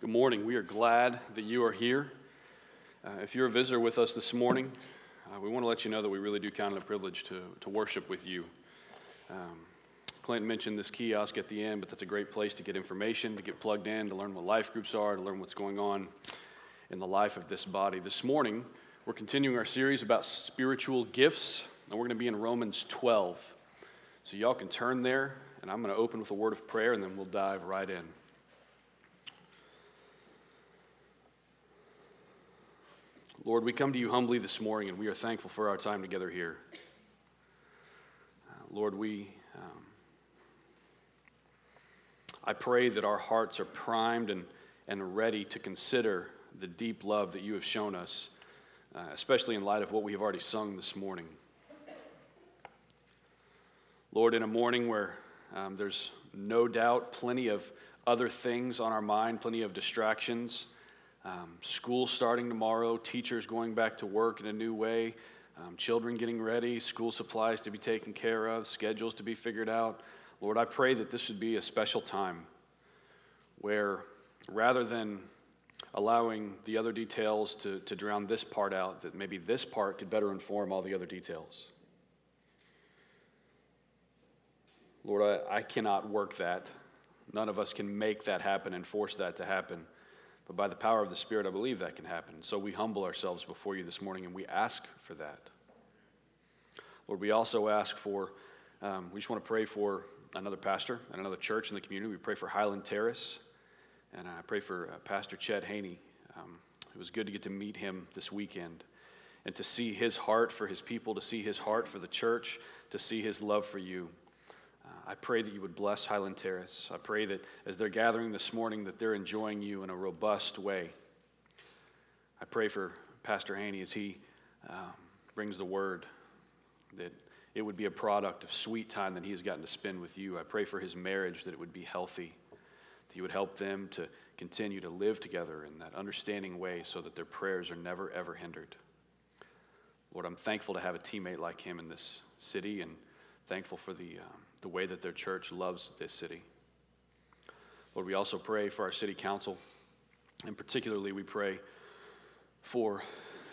Good morning. We are glad that you are here. Uh, if you're a visitor with us this morning, uh, we want to let you know that we really do count it a privilege to, to worship with you. Um, Clinton mentioned this kiosk at the end, but that's a great place to get information, to get plugged in, to learn what life groups are, to learn what's going on in the life of this body. This morning, we're continuing our series about spiritual gifts, and we're going to be in Romans 12. So, y'all can turn there, and I'm going to open with a word of prayer, and then we'll dive right in. Lord, we come to you humbly this morning, and we are thankful for our time together here. Uh, Lord, we. Um, I pray that our hearts are primed and, and ready to consider the deep love that you have shown us, uh, especially in light of what we have already sung this morning. Lord, in a morning where um, there's no doubt plenty of other things on our mind, plenty of distractions, um, school starting tomorrow, teachers going back to work in a new way, um, children getting ready, school supplies to be taken care of, schedules to be figured out. Lord, I pray that this would be a special time where rather than allowing the other details to, to drown this part out, that maybe this part could better inform all the other details. Lord, I, I cannot work that. None of us can make that happen and force that to happen. But by the power of the Spirit, I believe that can happen. So we humble ourselves before you this morning and we ask for that. Lord, we also ask for, um, we just want to pray for another pastor and another church in the community. We pray for Highland Terrace. And I pray for uh, Pastor Chet Haney. Um, it was good to get to meet him this weekend and to see his heart for his people, to see his heart for the church, to see his love for you. I pray that you would bless Highland Terrace. I pray that as they're gathering this morning, that they're enjoying you in a robust way. I pray for Pastor Haney as he um, brings the word that it would be a product of sweet time that he has gotten to spend with you. I pray for his marriage that it would be healthy, that you would help them to continue to live together in that understanding way so that their prayers are never, ever hindered. Lord, I'm thankful to have a teammate like him in this city and thankful for the. Um, the way that their church loves this city. Lord, we also pray for our city council, and particularly we pray for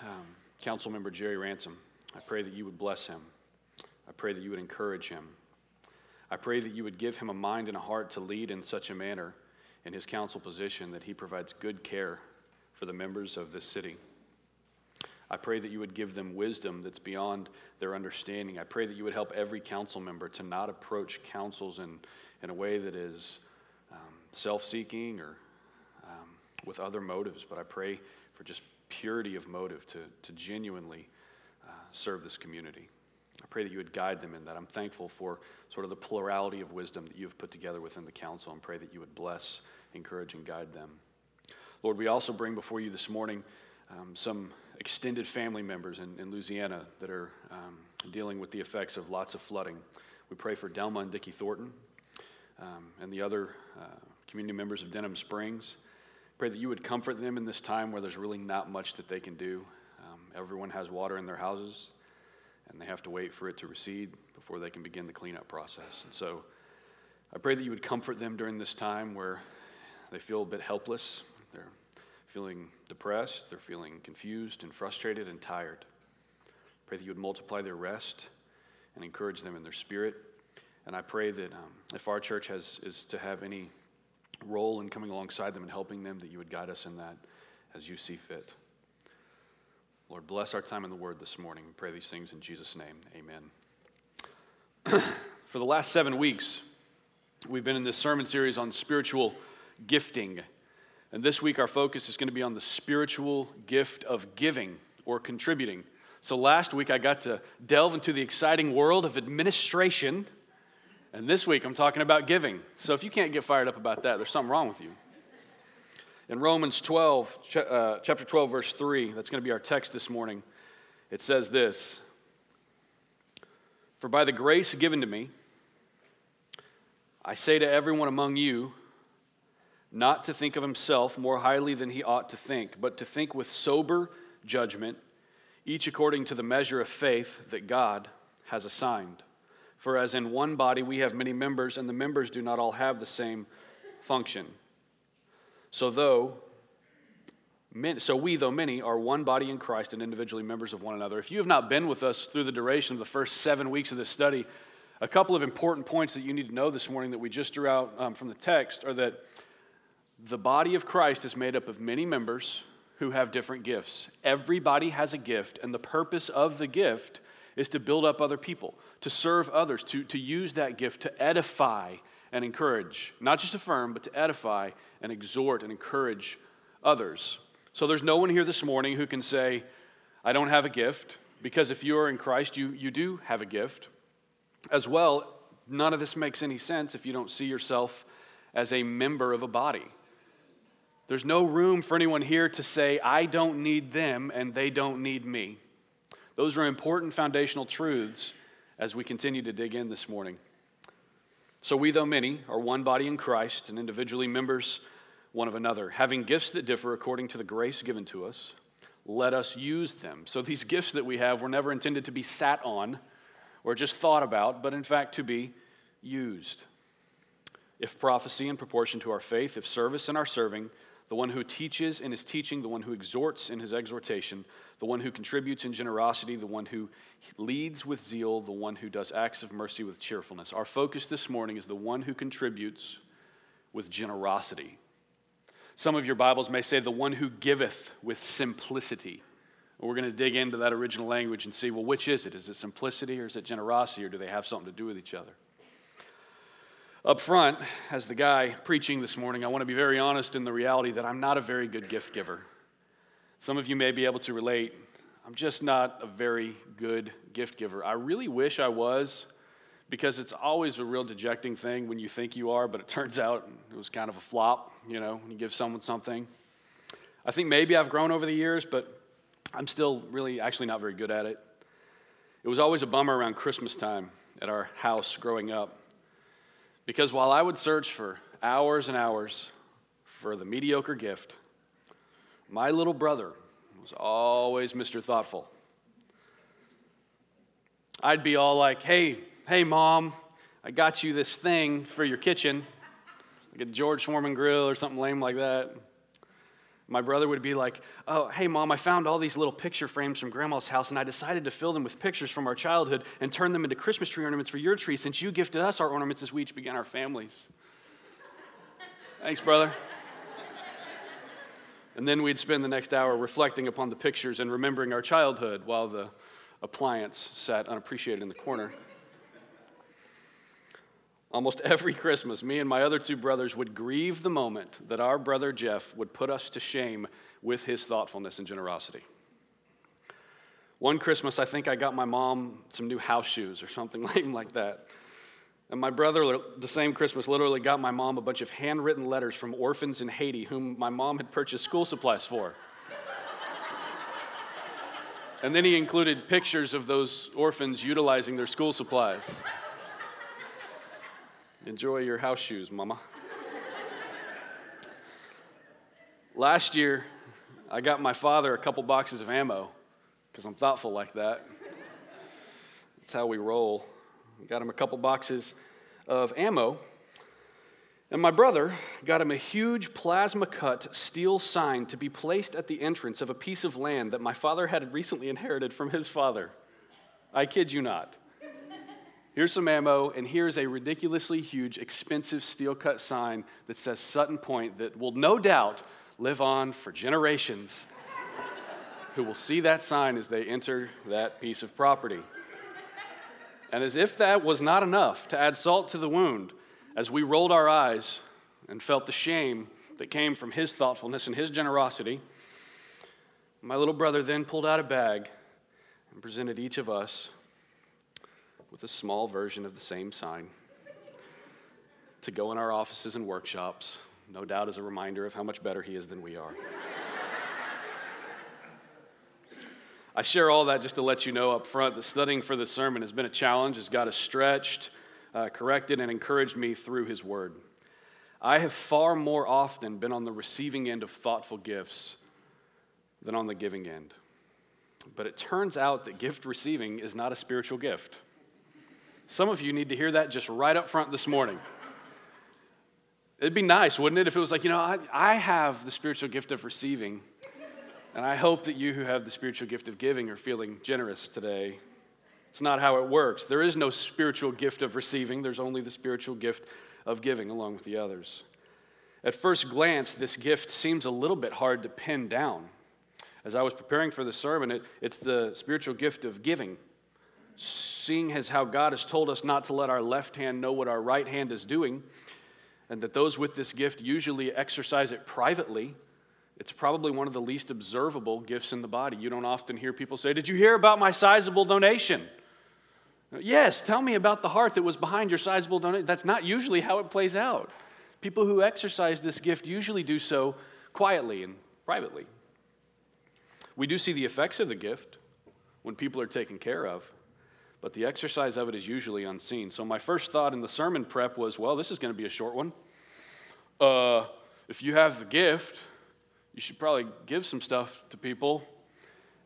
um, council member Jerry Ransom. I pray that you would bless him. I pray that you would encourage him. I pray that you would give him a mind and a heart to lead in such a manner in his council position that he provides good care for the members of this city. I pray that you would give them wisdom that's beyond their understanding. I pray that you would help every council member to not approach councils in, in a way that is um, self seeking or um, with other motives, but I pray for just purity of motive to, to genuinely uh, serve this community. I pray that you would guide them in that. I'm thankful for sort of the plurality of wisdom that you've put together within the council and pray that you would bless, encourage, and guide them. Lord, we also bring before you this morning um, some extended family members in, in Louisiana that are um, dealing with the effects of lots of flooding. We pray for Delma and Dickie Thornton um, and the other uh, community members of Denham Springs. Pray that you would comfort them in this time where there's really not much that they can do. Um, everyone has water in their houses, and they have to wait for it to recede before they can begin the cleanup process. And so I pray that you would comfort them during this time where they feel a bit helpless. They're feeling depressed, they're feeling confused and frustrated and tired. Pray that you would multiply their rest and encourage them in their spirit. And I pray that um, if our church has, is to have any role in coming alongside them and helping them, that you would guide us in that as you see fit. Lord, bless our time in the Word this morning. We pray these things in Jesus' name. Amen. For the last seven weeks, we've been in this sermon series on spiritual gifting. And this week, our focus is going to be on the spiritual gift of giving or contributing. So last week, I got to delve into the exciting world of administration. And this week, I'm talking about giving. So if you can't get fired up about that, there's something wrong with you. In Romans 12, uh, chapter 12, verse 3, that's going to be our text this morning, it says this For by the grace given to me, I say to everyone among you, not to think of himself more highly than he ought to think, but to think with sober judgment, each according to the measure of faith that God has assigned. For as in one body we have many members, and the members do not all have the same function. So, though so we, though many, are one body in Christ and individually members of one another. If you have not been with us through the duration of the first seven weeks of this study, a couple of important points that you need to know this morning that we just drew out um, from the text are that the body of Christ is made up of many members who have different gifts. Everybody has a gift, and the purpose of the gift is to build up other people, to serve others, to, to use that gift to edify and encourage, not just affirm, but to edify and exhort and encourage others. So there's no one here this morning who can say, I don't have a gift, because if you are in Christ, you, you do have a gift. As well, none of this makes any sense if you don't see yourself as a member of a body. There's no room for anyone here to say, I don't need them and they don't need me. Those are important foundational truths as we continue to dig in this morning. So, we, though many, are one body in Christ and individually members one of another. Having gifts that differ according to the grace given to us, let us use them. So these gifts that we have were never intended to be sat on or just thought about, but in fact to be used. If prophecy in proportion to our faith, if service in our serving, the one who teaches in his teaching, the one who exhorts in his exhortation, the one who contributes in generosity, the one who leads with zeal, the one who does acts of mercy with cheerfulness. Our focus this morning is the one who contributes with generosity. Some of your Bibles may say, the one who giveth with simplicity. We're going to dig into that original language and see, well, which is it? Is it simplicity or is it generosity or do they have something to do with each other? Up front, as the guy preaching this morning, I want to be very honest in the reality that I'm not a very good gift giver. Some of you may be able to relate. I'm just not a very good gift giver. I really wish I was because it's always a real dejecting thing when you think you are, but it turns out it was kind of a flop, you know, when you give someone something. I think maybe I've grown over the years, but I'm still really actually not very good at it. It was always a bummer around Christmas time at our house growing up because while I would search for hours and hours for the mediocre gift, my little brother was always Mr. Thoughtful. I'd be all like, hey, hey, mom, I got you this thing for your kitchen, like a George Foreman grill or something lame like that. My brother would be like, Oh, hey, mom, I found all these little picture frames from grandma's house, and I decided to fill them with pictures from our childhood and turn them into Christmas tree ornaments for your tree since you gifted us our ornaments as we each began our families. Thanks, brother. And then we'd spend the next hour reflecting upon the pictures and remembering our childhood while the appliance sat unappreciated in the corner. Almost every Christmas, me and my other two brothers would grieve the moment that our brother Jeff would put us to shame with his thoughtfulness and generosity. One Christmas, I think I got my mom some new house shoes or something like that. And my brother, the same Christmas, literally got my mom a bunch of handwritten letters from orphans in Haiti whom my mom had purchased school supplies for. and then he included pictures of those orphans utilizing their school supplies. Enjoy your house shoes, mama. Last year, I got my father a couple boxes of ammo because I'm thoughtful like that. That's how we roll. got him a couple boxes of ammo. And my brother got him a huge plasma cut steel sign to be placed at the entrance of a piece of land that my father had recently inherited from his father. I kid you not. Here's some ammo, and here's a ridiculously huge, expensive steel cut sign that says Sutton Point that will no doubt live on for generations who will see that sign as they enter that piece of property. And as if that was not enough to add salt to the wound, as we rolled our eyes and felt the shame that came from his thoughtfulness and his generosity, my little brother then pulled out a bag and presented each of us with a small version of the same sign to go in our offices and workshops, no doubt as a reminder of how much better he is than we are. I share all that just to let you know up front that studying for this sermon has been a challenge, has got us stretched, uh, corrected, and encouraged me through his word. I have far more often been on the receiving end of thoughtful gifts than on the giving end. But it turns out that gift receiving is not a spiritual gift. Some of you need to hear that just right up front this morning. It'd be nice, wouldn't it, if it was like, you know, I, I have the spiritual gift of receiving, and I hope that you who have the spiritual gift of giving are feeling generous today. It's not how it works. There is no spiritual gift of receiving, there's only the spiritual gift of giving along with the others. At first glance, this gift seems a little bit hard to pin down. As I was preparing for the sermon, it, it's the spiritual gift of giving. Seeing as how God has told us not to let our left hand know what our right hand is doing, and that those with this gift usually exercise it privately. It's probably one of the least observable gifts in the body. You don't often hear people say, Did you hear about my sizable donation? Yes, tell me about the heart that was behind your sizable donation. That's not usually how it plays out. People who exercise this gift usually do so quietly and privately. We do see the effects of the gift when people are taken care of but the exercise of it is usually unseen. So, my first thought in the sermon prep was well, this is going to be a short one. Uh, if you have the gift, you should probably give some stuff to people.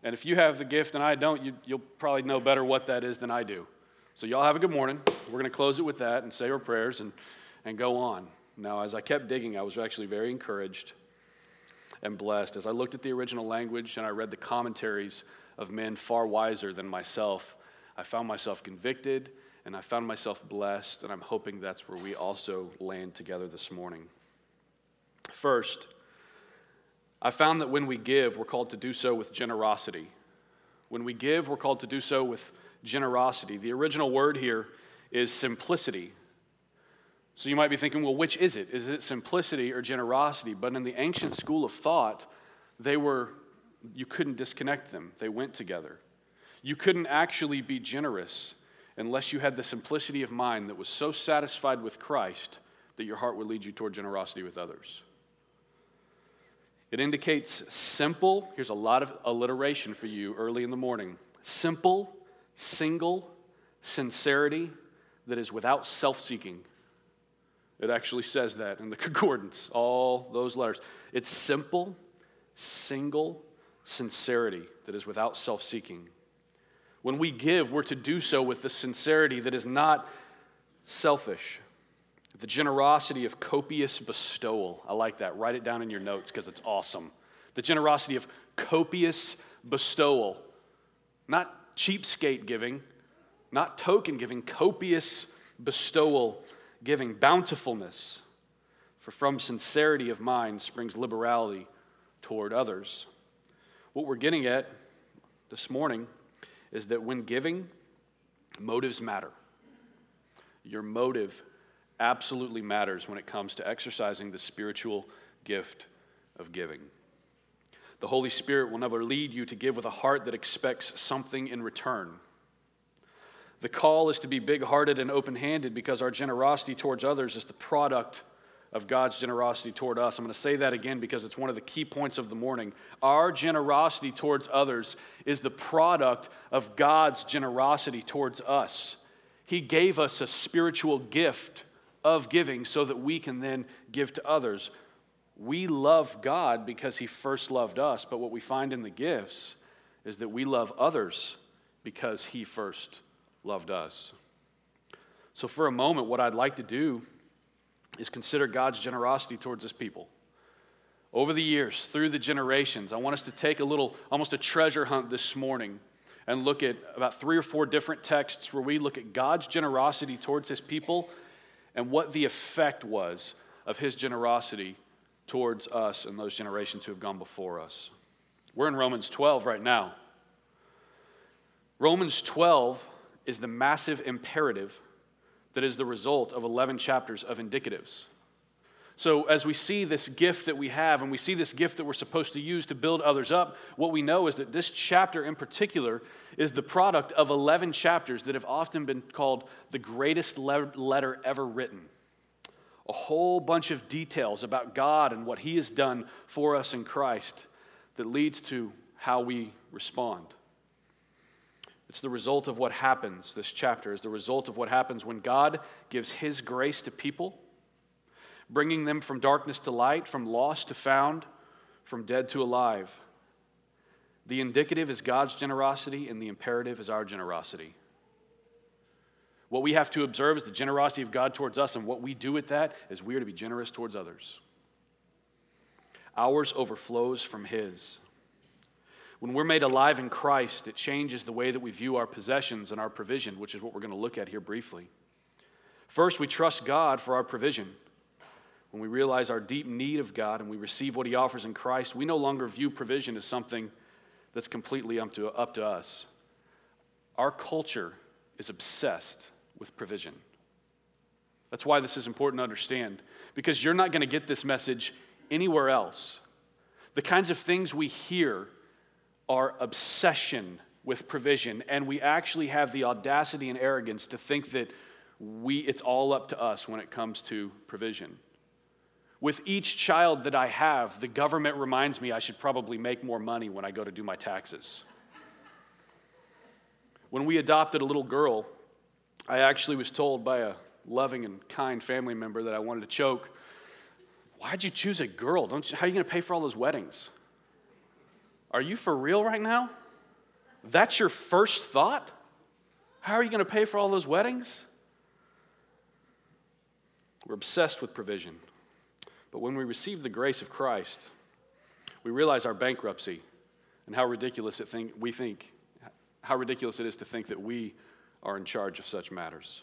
And if you have the gift and I don't, you, will probably know better what that is than I do. So, y'all have a good morning. We're going to close it with that and say our prayers and, and go on. Now, as I kept digging, I was actually very encouraged and blessed as I looked at the original language and I read the commentaries of men far wiser than myself I found myself convicted and I found myself blessed, and I'm hoping that's where we also land together this morning. First, I found that when we give, we're called to do so with generosity. When we give, we're called to do so with generosity. The original word here is simplicity. So you might be thinking, well, which is it? Is it simplicity or generosity? But in the ancient school of thought, they were, you couldn't disconnect them, they went together. You couldn't actually be generous unless you had the simplicity of mind that was so satisfied with Christ that your heart would lead you toward generosity with others. It indicates simple, here's a lot of alliteration for you early in the morning simple, single sincerity that is without self seeking. It actually says that in the concordance, all those letters. It's simple, single sincerity that is without self seeking. When we give, we're to do so with the sincerity that is not selfish, the generosity of copious bestowal. I like that. Write it down in your notes because it's awesome. The generosity of copious bestowal, not cheapskate giving, not token giving, copious bestowal giving, bountifulness. For from sincerity of mind springs liberality toward others. What we're getting at this morning is that when giving, motives matter. Your motive absolutely matters when it comes to exercising the spiritual gift of giving. The Holy Spirit will never lead you to give with a heart that expects something in return. The call is to be big hearted and open handed because our generosity towards others is the product of God's generosity toward us. I'm going to say that again because it's one of the key points of the morning. Our generosity towards others is the product of God's generosity towards us. He gave us a spiritual gift of giving so that we can then give to others. We love God because He first loved us, but what we find in the gifts is that we love others because He first loved us. So, for a moment, what I'd like to do is consider God's generosity towards his people. Over the years, through the generations, I want us to take a little, almost a treasure hunt this morning and look at about three or four different texts where we look at God's generosity towards his people and what the effect was of his generosity towards us and those generations who have gone before us. We're in Romans 12 right now. Romans 12 is the massive imperative that is the result of 11 chapters of indicatives. So, as we see this gift that we have, and we see this gift that we're supposed to use to build others up, what we know is that this chapter in particular is the product of 11 chapters that have often been called the greatest letter ever written. A whole bunch of details about God and what He has done for us in Christ that leads to how we respond. It's the result of what happens, this chapter is the result of what happens when God gives His grace to people, bringing them from darkness to light, from lost to found, from dead to alive. The indicative is God's generosity, and the imperative is our generosity. What we have to observe is the generosity of God towards us, and what we do with that is we are to be generous towards others. Ours overflows from His. When we're made alive in Christ, it changes the way that we view our possessions and our provision, which is what we're going to look at here briefly. First, we trust God for our provision. When we realize our deep need of God and we receive what He offers in Christ, we no longer view provision as something that's completely up to, up to us. Our culture is obsessed with provision. That's why this is important to understand, because you're not going to get this message anywhere else. The kinds of things we hear are obsession with provision, and we actually have the audacity and arrogance to think that we, it's all up to us when it comes to provision. With each child that I have, the government reminds me I should probably make more money when I go to do my taxes. When we adopted a little girl, I actually was told by a loving and kind family member that I wanted to choke. Why'd you choose a girl? Don't you, how are you going to pay for all those weddings? Are you for real right now? That's your first thought? How are you going to pay for all those weddings? We're obsessed with provision. But when we receive the grace of Christ, we realize our bankruptcy and how ridiculous it think, we think, how ridiculous it is to think that we are in charge of such matters.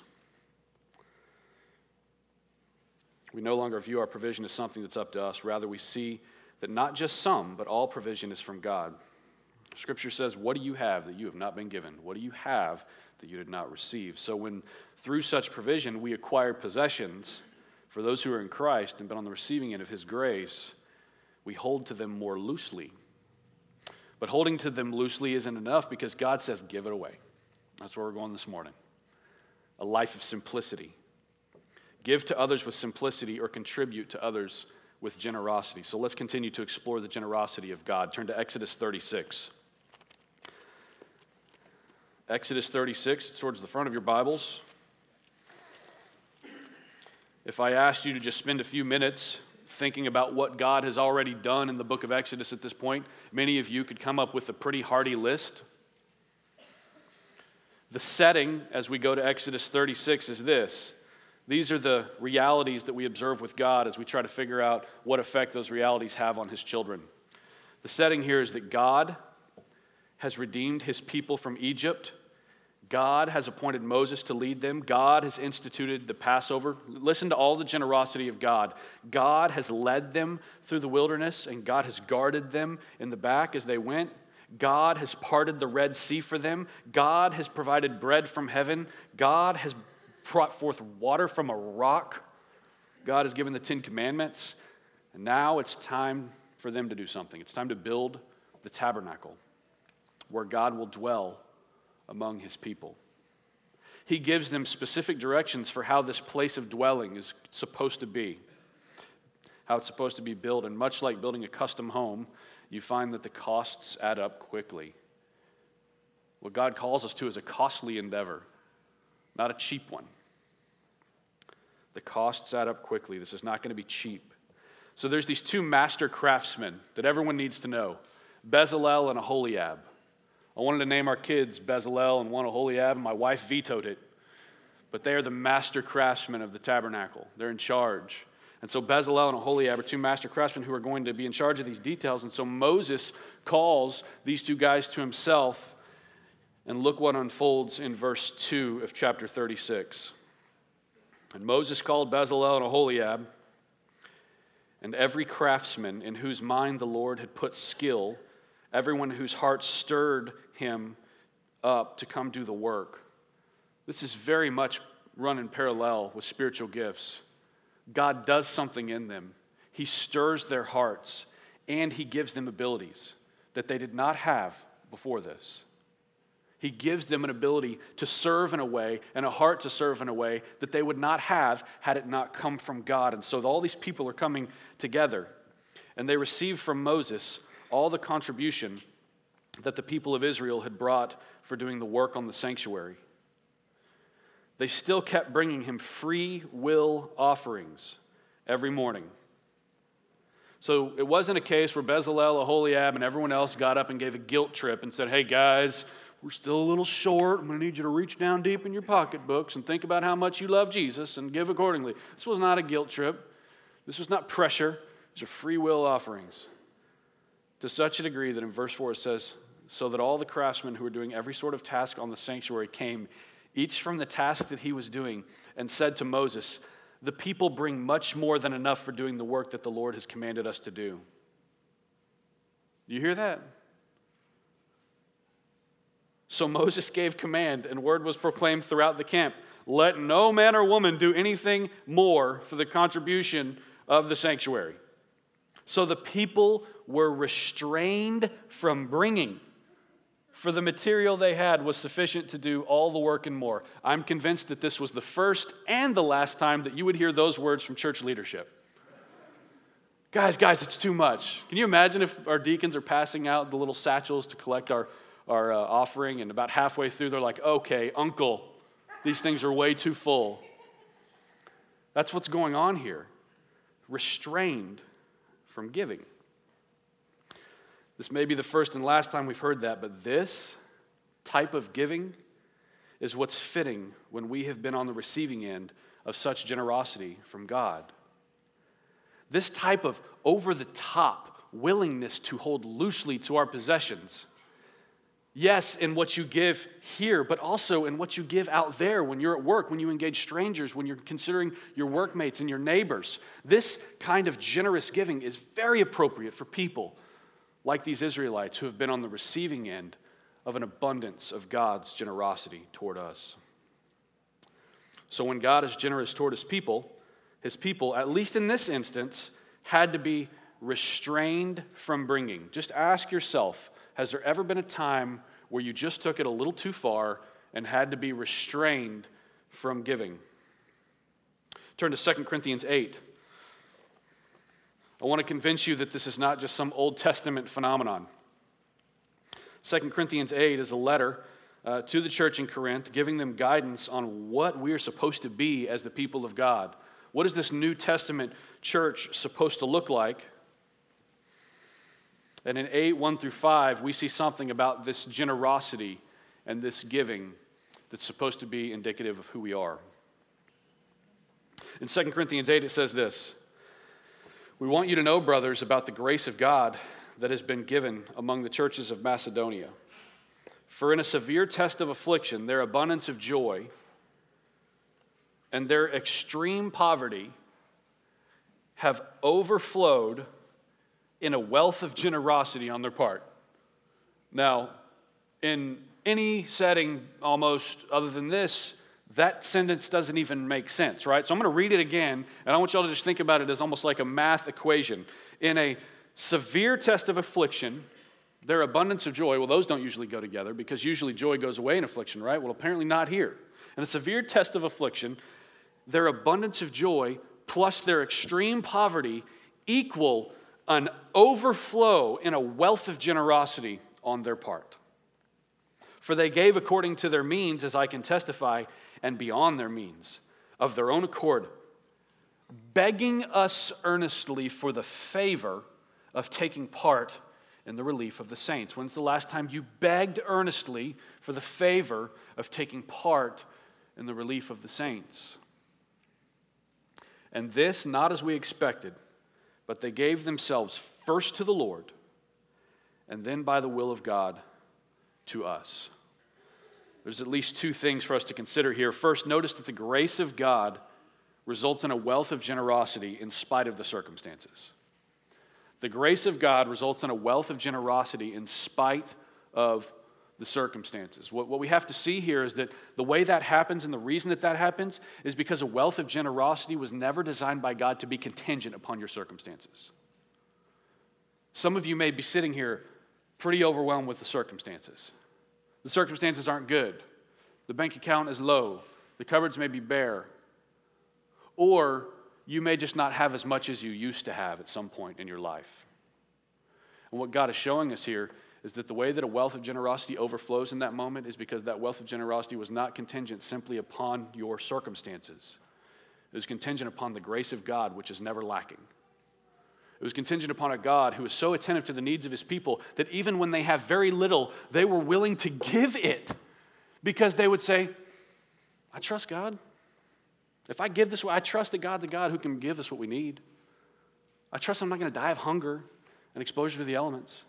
We no longer view our provision as something that's up to us. Rather, we see that not just some, but all provision is from God. Scripture says, What do you have that you have not been given? What do you have that you did not receive? So, when through such provision we acquire possessions, for those who are in Christ and been on the receiving end of His grace, we hold to them more loosely. But holding to them loosely isn't enough because God says, give it away. That's where we're going this morning. A life of simplicity. Give to others with simplicity or contribute to others with generosity. So let's continue to explore the generosity of God. Turn to Exodus 36. Exodus 36, it's towards the front of your Bibles. If I asked you to just spend a few minutes thinking about what God has already done in the book of Exodus at this point, many of you could come up with a pretty hearty list. The setting as we go to Exodus 36 is this. These are the realities that we observe with God as we try to figure out what effect those realities have on His children. The setting here is that God has redeemed His people from Egypt God has appointed Moses to lead them. God has instituted the Passover. Listen to all the generosity of God. God has led them through the wilderness, and God has guarded them in the back as they went. God has parted the Red Sea for them. God has provided bread from heaven. God has brought forth water from a rock. God has given the Ten Commandments. And now it's time for them to do something. It's time to build the tabernacle where God will dwell among his people. He gives them specific directions for how this place of dwelling is supposed to be, how it's supposed to be built. And much like building a custom home, you find that the costs add up quickly. What God calls us to is a costly endeavor, not a cheap one. The costs add up quickly. This is not going to be cheap. So there's these two master craftsmen that everyone needs to know Bezalel and Aholiab. I wanted to name our kids Bezalel and one Aholiab, and my wife vetoed it. But they are the master craftsmen of the tabernacle. They're in charge. And so Bezalel and Aholiab are two master craftsmen who are going to be in charge of these details. And so Moses calls these two guys to himself. And look what unfolds in verse 2 of chapter 36. And Moses called Bezalel and Aholiab, and every craftsman in whose mind the Lord had put skill everyone whose heart stirred him up to come do the work. This is very much run in parallel with spiritual gifts. God does something in them, He stirs their hearts, and He gives them abilities that they did not have before this. He gives them an ability to serve in a way and a heart to serve in a way that they would not have had it not come from God. And so all these people are coming together, and they receive from Moses all the contribution that the people of Israel had brought for doing the work on the sanctuary. They still kept bringing him free will offerings every morning. So it wasn't a case where Bezalel, Aholiab, and everyone else got up and gave a guilt trip and said, Hey guys, we're still a little short. I'm going to need you to reach down deep in your pocketbooks and think about how much you love Jesus and give accordingly. This was not a guilt trip. This was not pressure. These are free will offerings. To such a degree that in verse 4 it says, So that all the craftsmen who were doing every sort of task on the sanctuary came, each from the task that he was doing, and said to Moses, The people bring much more than enough for doing the work that the Lord has commanded us to do. Do you hear that? So Moses gave command, and word was proclaimed throughout the camp let no man or woman do anything more for the contribution of the sanctuary. So the people were restrained from bringing, for the material they had was sufficient to do all the work and more. I'm convinced that this was the first and the last time that you would hear those words from church leadership. Guys, guys, it's too much. Can you imagine if our deacons are passing out the little satchels to collect our our uh, offering, and about halfway through, they're like, okay, uncle, these things are way too full. That's what's going on here. Restrained from giving. This may be the first and last time we've heard that, but this type of giving is what's fitting when we have been on the receiving end of such generosity from God. This type of over the top willingness to hold loosely to our possessions Yes, in what you give here, but also in what you give out there when you're at work, when you engage strangers, when you're considering your workmates and your neighbors. This kind of generous giving is very appropriate for people like these Israelites who have been on the receiving end of an abundance of God's generosity toward us. So when God is generous toward his people, his people, at least in this instance, had to be restrained from bringing. Just ask yourself has there ever been a time where you just took it a little too far and had to be restrained from giving? Turn to 2 Corinthians 8. I want to convince you that this is not just some Old Testament phenomenon. 2 Corinthians 8 is a letter uh, to the church in Corinth, giving them guidance on what we are supposed to be as the people of God. What is this New Testament church supposed to look like? And in 8, 1 through 5, we see something about this generosity and this giving that's supposed to be indicative of who we are. In 2 Corinthians 8, it says this We want you to know, brothers, about the grace of God that has been given among the churches of Macedonia. For in a severe test of affliction, their abundance of joy and their extreme poverty have overflowed in a wealth of generosity on their part. Now, in any setting almost other than this, that sentence doesn't even make sense, right? So I'm going to read it again, and I want y'all to just think about it as almost like a math equation. In a severe test of affliction, their abundance of joy, well, those don't usually go together because usually joy goes away in affliction, right? Well, apparently not here. In a severe test of affliction, their abundance of joy plus their extreme poverty equal an overflow in a wealth of generosity on their part. For they gave according to their means, as I can testify, and beyond their means, of their own accord, begging us earnestly for the favor of taking part in the relief of the saints. When's the last time you begged earnestly for the favor of taking part in the relief of the saints? And this, not as we expected but they gave themselves first to the Lord and then by the will of God to us. There's at least two things for us to consider here. First, notice that the grace of God results in a wealth of generosity in spite of the circumstances. The grace of God results in a wealth of generosity in spite of the circumstances. What, what we have to see here is that the way that happens and the reason that that happens is because a wealth of generosity was never designed by God to be contingent upon your circumstances. Some of you may be sitting here pretty overwhelmed with the circumstances. The circumstances aren't good, the bank account is low, the cupboards may be bare, or you may just not have as much as you used to have at some point in your life. And what God is showing us here is that the way that a wealth of generosity overflows in that moment is because that wealth of generosity was not contingent simply upon your circumstances. It was contingent upon the grace of God, which is never lacking. It was contingent upon a God who is so attentive to the needs of his people that even when they have very little, they were willing to give it because they would say, I trust God. If I give this way, I trust that God's a God who can give us what we need. I trust I'm not going to die of hunger and exposure to the elements.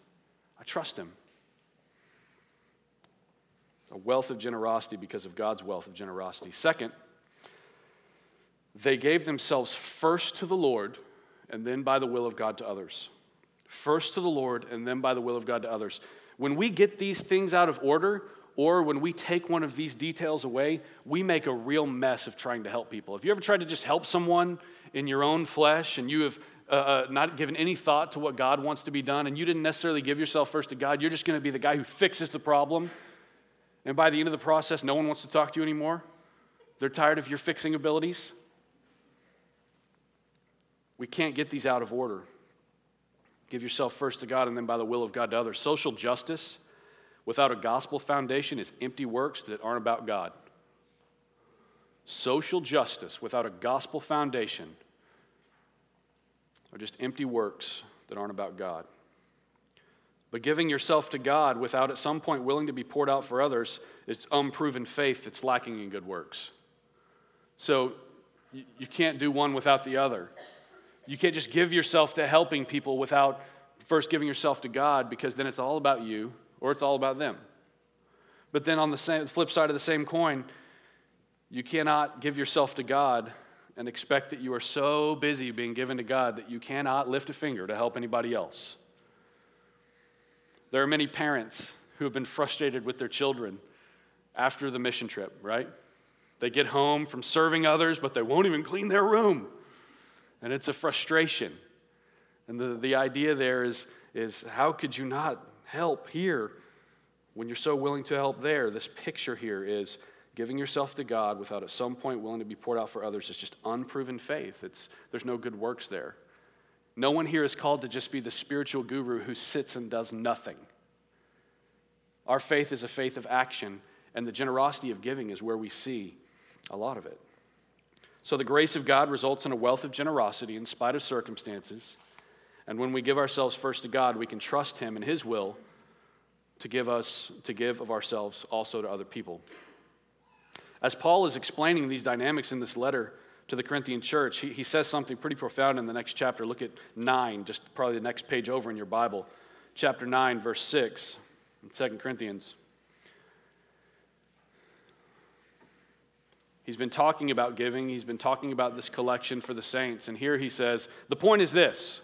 I trust Him. A wealth of generosity because of God's wealth of generosity. Second, they gave themselves first to the Lord and then by the will of God to others. First to the Lord and then by the will of God to others. When we get these things out of order, or when we take one of these details away, we make a real mess of trying to help people. Have you ever tried to just help someone in your own flesh and you have uh, uh, not given any thought to what God wants to be done and you didn't necessarily give yourself first to God? You're just going to be the guy who fixes the problem. And by the end of the process, no one wants to talk to you anymore. They're tired of your fixing abilities. We can't get these out of order. Give yourself first to God and then by the will of God to others. Social justice without a gospel foundation is empty works that aren't about God. Social justice without a gospel foundation are just empty works that aren't about God. But giving yourself to God without at some point willing to be poured out for others is unproven faith that's lacking in good works. So you can't do one without the other. You can't just give yourself to helping people without first giving yourself to God because then it's all about you or it's all about them. But then on the same, flip side of the same coin, you cannot give yourself to God and expect that you are so busy being given to God that you cannot lift a finger to help anybody else. There are many parents who have been frustrated with their children after the mission trip, right? They get home from serving others, but they won't even clean their room. And it's a frustration. And the, the idea there is, is how could you not help here when you're so willing to help there. This picture here is giving yourself to God without at some point willing to be poured out for others is just unproven faith. It's, there's no good works there. No one here is called to just be the spiritual guru who sits and does nothing. Our faith is a faith of action, and the generosity of giving is where we see a lot of it. So, the grace of God results in a wealth of generosity in spite of circumstances. And when we give ourselves first to God, we can trust Him and His will to give us, to give of ourselves also to other people. As Paul is explaining these dynamics in this letter to the Corinthian church, he, he says something pretty profound in the next chapter. Look at 9, just probably the next page over in your Bible. Chapter 9, verse 6 in 2 Corinthians. He's been talking about giving, he's been talking about this collection for the saints, and here he says, The point is this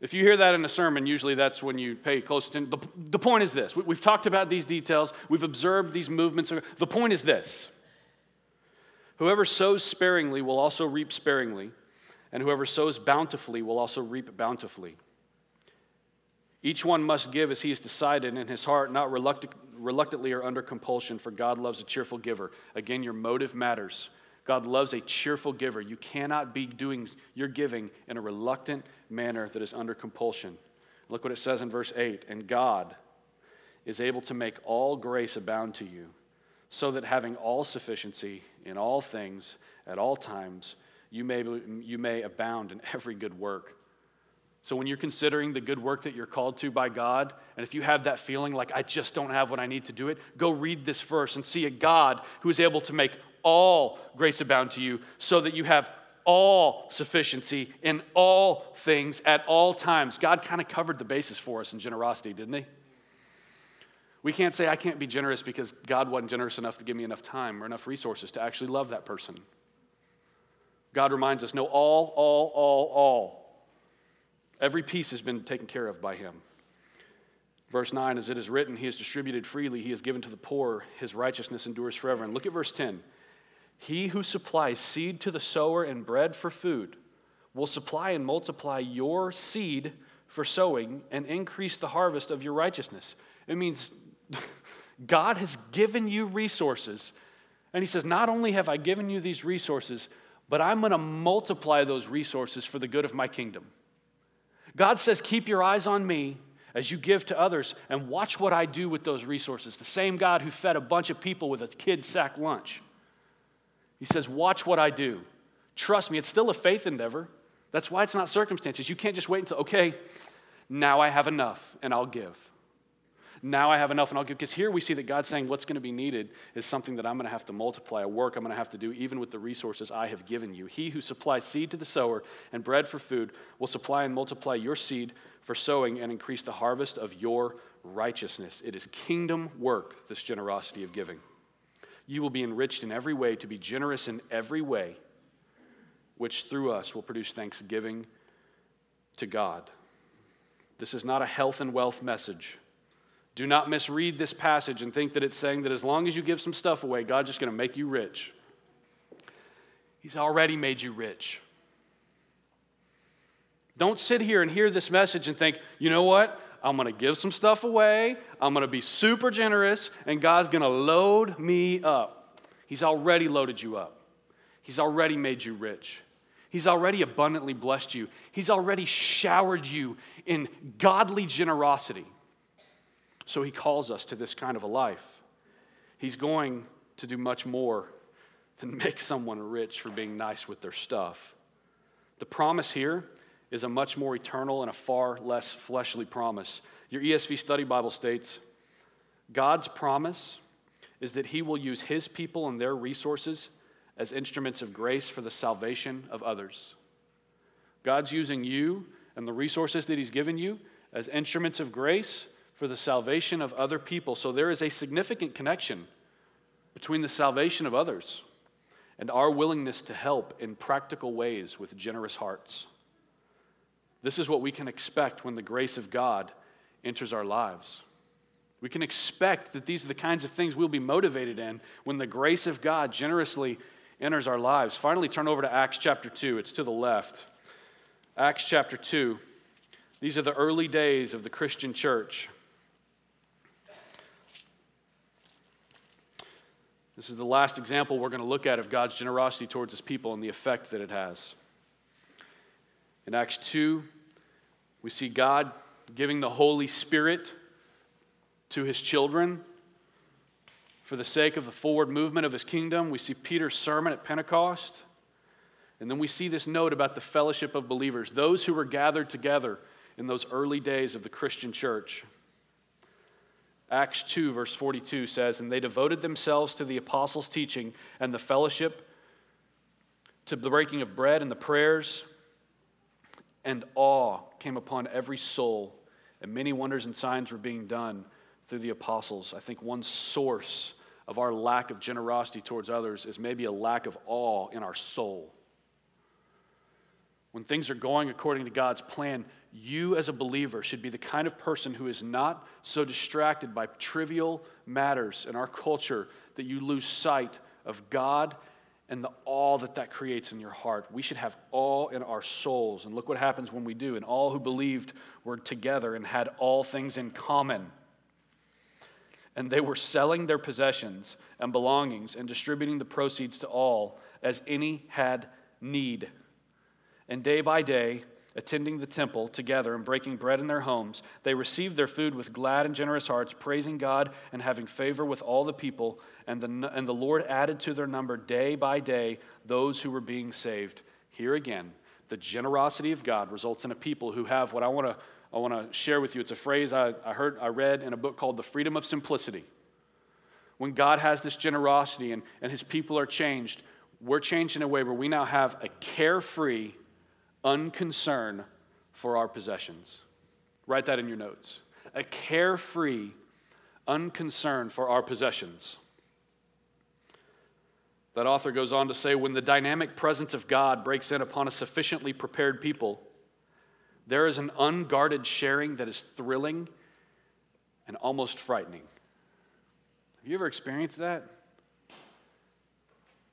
if you hear that in a sermon, usually that's when you pay close attention. The, the point is this we, have talked about these details, we've observed these movements. The point is this whoever sows sparingly will also reap sparingly, and whoever sows bountifully will also reap bountifully. Each one must give as he has decided in his heart, not reluctant, reluctantly or under compulsion, for God loves a cheerful giver. Again, your motive matters. God loves a cheerful giver. You cannot be doing your giving in a reluctant manner that is under compulsion. Look what it says in verse 8 And God is able to make all grace abound to you, so that having all sufficiency in all things at all times, you may, you may abound in every good work. So, when you're considering the good work that you're called to by God, and if you have that feeling like, I just don't have what I need to do it, go read this verse and see a God who is able to make all grace abound to you, so that you have all sufficiency in all things at all times. God kind of covered the basis for us in generosity, didn't He? We can't say, I can't be generous because God wasn't generous enough to give me enough time or enough resources to actually love that person. God reminds us no, all, all, all, all. Every piece has been taken care of by Him. Verse 9, as it is written, He has distributed freely, He has given to the poor, His righteousness endures forever. And look at verse 10. He who supplies seed to the sower and bread for food will supply and multiply your seed for sowing and increase the harvest of your righteousness. It means God has given you resources. And He says, Not only have I given you these resources, but I'm going to multiply those resources for the good of my kingdom. God says, Keep your eyes on me as you give to others and watch what I do with those resources. The same God who fed a bunch of people with a kid sack lunch he says, Watch what I do. Trust me, it's still a faith endeavor. That's why it's not circumstances. You can't just wait until, okay, now I have enough and I'll give. Now I have enough and I'll give. Because here we see that God's saying what's going to be needed is something that I'm going to have to multiply, a work I'm going to have to do even with the resources I have given you. He who supplies seed to the sower and bread for food will supply and multiply your seed for sowing and increase the harvest of your righteousness. It is kingdom work, this generosity of giving. You will be enriched in every way to be generous in every way, which through us will produce thanksgiving to God. This is not a health and wealth message. Do not misread this passage and think that it's saying that as long as you give some stuff away, God's just going to make you rich. He's already made you rich. Don't sit here and hear this message and think, you know what? I'm going to give some stuff away. I'm going to be super generous, and God's going to load me up. He's already loaded you up. He's already made you rich. He's already abundantly blessed you. He's already showered you in godly generosity. So he calls us to this kind of a life. He's going to do much more than make someone rich for being nice with their stuff. The promise here is a much more eternal and a far less fleshly promise. Your ESV study Bible states God's promise is that he will use his people and their resources as instruments of grace for the salvation of others. God's using you and the resources that he's given you as instruments of grace for the salvation of other people. So there is a significant connection between the salvation of others and our willingness to help in practical ways with generous hearts. This is what we can expect when the grace of God enters our lives. We can expect that these are the kinds of things we'll be motivated in when the grace of God generously enters our lives. Finally, turn over to Acts chapter 2. It's to the left. Acts chapter 2. These are the early days of the Christian church. This is the last example we're going to look at of God's generosity towards his people and the effect that it has. In Acts 2, we see God giving the Holy Spirit to his children for the sake of the forward movement of his kingdom. We see Peter's sermon at Pentecost. And then we see this note about the fellowship of believers, those who were gathered together in those early days of the Christian church. Acts 2, verse 42 says, And they devoted themselves to the apostles' teaching and the fellowship, to the breaking of bread and the prayers, and awe came upon every soul, and many wonders and signs were being done through the apostles. I think one source of our lack of generosity towards others is maybe a lack of awe in our soul. When things are going according to God's plan, you as a believer should be the kind of person who is not so distracted by trivial matters in our culture that you lose sight of God and the awe that that creates in your heart. We should have awe in our souls. And look what happens when we do. And all who believed were together and had all things in common. And they were selling their possessions and belongings and distributing the proceeds to all as any had need. And day by day, attending the temple together and breaking bread in their homes, they received their food with glad and generous hearts, praising God and having favor with all the people. And the, and the Lord added to their number day by day those who were being saved. Here again, the generosity of God results in a people who have what I want to I want to share with you. It's a phrase I, I heard I read in a book called The Freedom of Simplicity. When God has this generosity and, and his people are changed, we're changed in a way where we now have a carefree unconcern for our possessions. Write that in your notes. A carefree unconcern for our possessions. That author goes on to say when the dynamic presence of God breaks in upon a sufficiently prepared people, there is an unguarded sharing that is thrilling and almost frightening. Have you ever experienced that?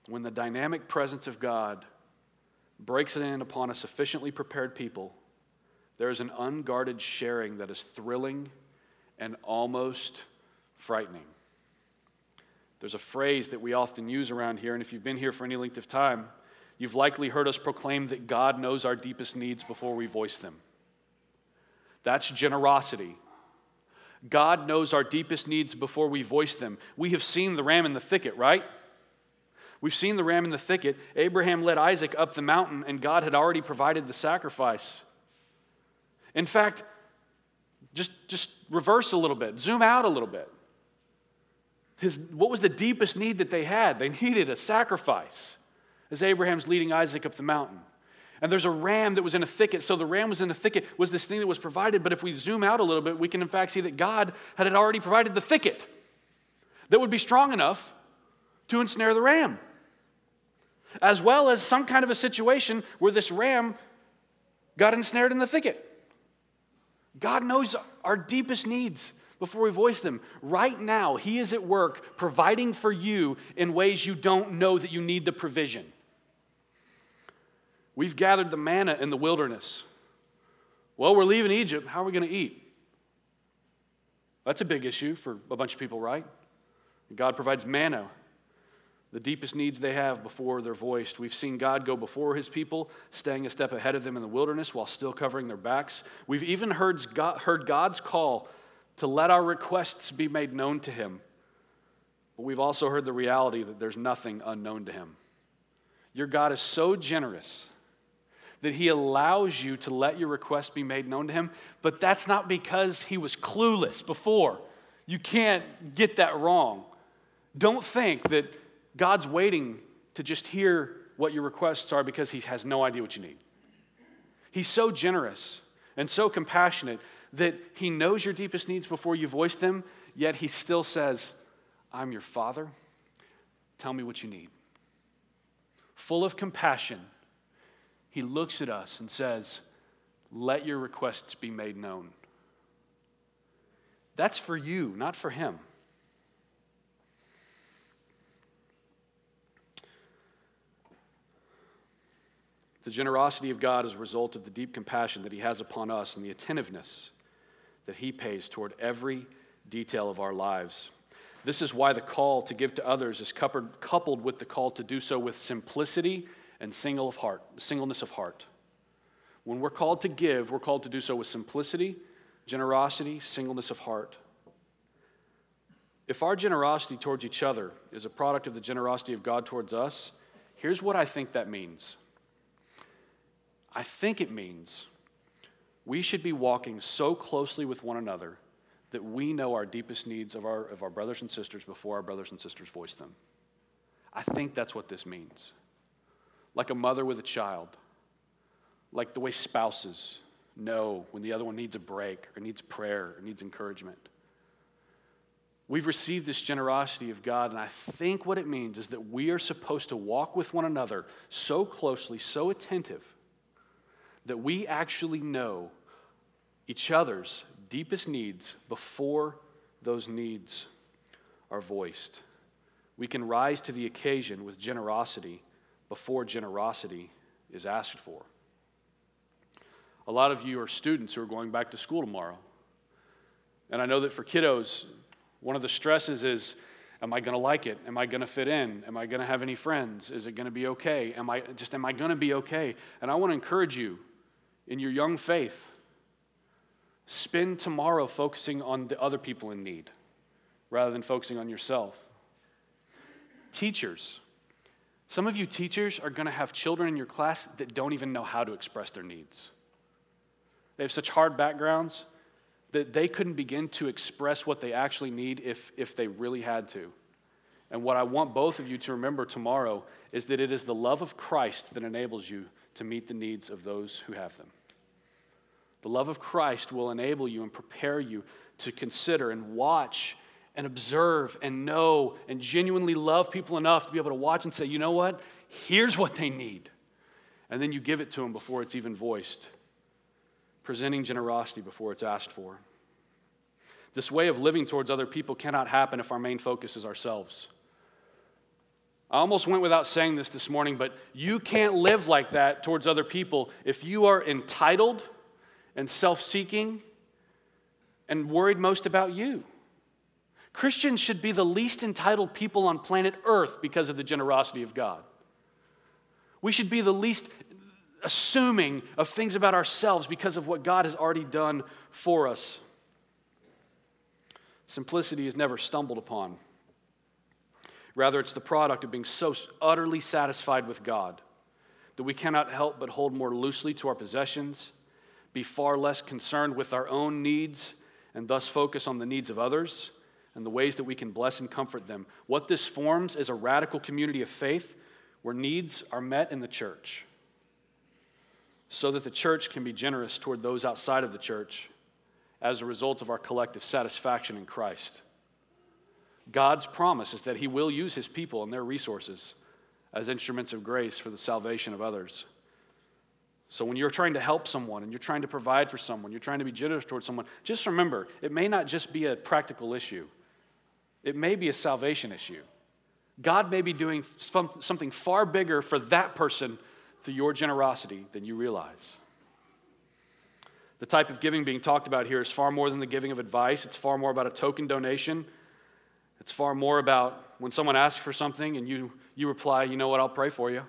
When the dynamic presence of God breaks in upon a sufficiently prepared people, there is an unguarded sharing that is thrilling and almost frightening. There's a phrase that we often use around here, and if you've been here for any length of time, you've likely heard us proclaim that God knows our deepest needs before we voice them. That's generosity. God knows our deepest needs before we voice them. We have seen the ram in the thicket, right? We've seen the ram in the thicket. Abraham led Isaac up the mountain, and God had already provided the sacrifice. In fact, just, just reverse a little bit, zoom out a little bit. His, what was the deepest need that they had? They needed a sacrifice as Abraham's leading Isaac up the mountain. And there's a ram that was in a thicket. So the ram was in the thicket, was this thing that was provided. But if we zoom out a little bit, we can in fact see that God had already provided the thicket that would be strong enough to ensnare the ram. As well as some kind of a situation where this ram got ensnared in the thicket. God knows our deepest needs before we voice them. Right now, He is at work providing for you in ways you don't know that you need the provision. We've gathered the manna in the wilderness. Well, we're leaving Egypt. How are we going to eat? That's a big issue for a bunch of people, right? God provides manna, the deepest needs they have before they're voiced. We've seen God go before his people, staying a step ahead of them in the wilderness while still covering their backs. We've even heard, heard God's call to let our requests be made known to him. But we've also heard the reality that there's nothing unknown to him. Your God is so generous that he allows you to let your request be made known to him, but that's not because he was clueless before. You can't get that wrong. Don't think that God's waiting to just hear what your requests are because he has no idea what you need. He's so generous and so compassionate that he knows your deepest needs before you voice them, yet he still says, I'm your father. Tell me what you need. Full of compassion he looks at us and says, Let your requests be made known. That's for you, not for him. The generosity of God is a result of the deep compassion that He has upon us and the attentiveness that He pays toward every detail of our lives. This is why the call to give to others is coupled with the call to do so with simplicity and single of heart, singleness of heart. When we're called to give, we're called to do so with simplicity, generosity, singleness of heart. If our generosity towards each other is a product of the generosity of God towards us, here's what I think that means. I think it means we should be walking so closely with one another that we know our deepest needs of our, of our brothers and sisters before our brothers and sisters voice them. I think that's what this means like a mother with a child, like the way spouses know when the other one needs a break or needs prayer or needs encouragement. We've received this generosity of God, and I think what it means is that we are supposed to walk with one another so closely, so attentive, that we actually know each other's deepest needs before those needs are voiced. We can rise to the occasion with generosity before generosity is asked for. A lot of you are students who are going back to school tomorrow. And I know that for kiddos, one of the stresses is am I going to like it? Am I going to fit in? Am I going to have any friends? Is it going to be okay? Am I just am I going to be okay? And I want to encourage you in your young faith spend tomorrow focusing on the other people in need rather than focusing on yourself. Teachers, some of you teachers are going to have children in your class that don't even know how to express their needs. They have such hard backgrounds that they couldn't begin to express what they actually need if, if they really had to. And what I want both of you to remember tomorrow is that it is the love of Christ that enables you to meet the needs of those who have them. The love of Christ will enable you and prepare you to consider and watch and observe and know and genuinely love people enough to be able to watch and say, you know what? Here's what they need. And then you give it to them before it's even voiced, presenting generosity before it's asked for. This way of living towards other people cannot happen if our main focus is ourselves. I almost went without saying this this morning, but you can't live like that towards other people if you are entitled and self seeking and worried most about you. Christians should be the least entitled people on planet Earth because of the generosity of God. We should be the least assuming of things about ourselves because of what God has already done for us. Simplicity is never stumbled upon. Rather, it's the product of being so utterly satisfied with God that we cannot help but hold more loosely to our possessions, be far less concerned with our own needs, and thus focus on the needs of others and the ways that we can bless and comfort them. What this forms is a radical community of faith where needs are met in the church so that the church can be generous toward those outside of the church as a result of our collective satisfaction in Christ. God's promise is that He will use His people and their resources as instruments of grace for the salvation of others. So, when you're trying to help someone and you're trying to provide for someone, you're trying to be generous towards someone, just remember it may not just be a practical issue, it may be a salvation issue. God may be doing something far bigger for that person through your generosity than you realize. The type of giving being talked about here is far more than the giving of advice, it's far more about a token donation. It's far more about when someone asks for something and you, you reply, you know what, I'll pray for you.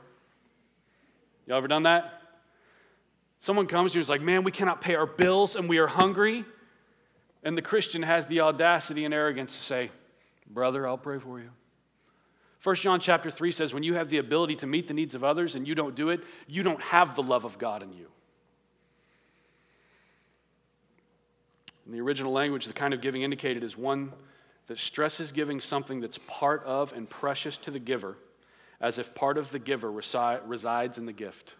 You ever done that? Someone comes to you and is like, man, we cannot pay our bills and we are hungry. And the Christian has the audacity and arrogance to say, brother, I'll pray for you. 1 John chapter 3 says, when you have the ability to meet the needs of others and you don't do it, you don't have the love of God in you. In the original language, the kind of giving indicated is one that stresses giving something that's part of and precious to the giver, as if part of the giver resi- resides in the gift.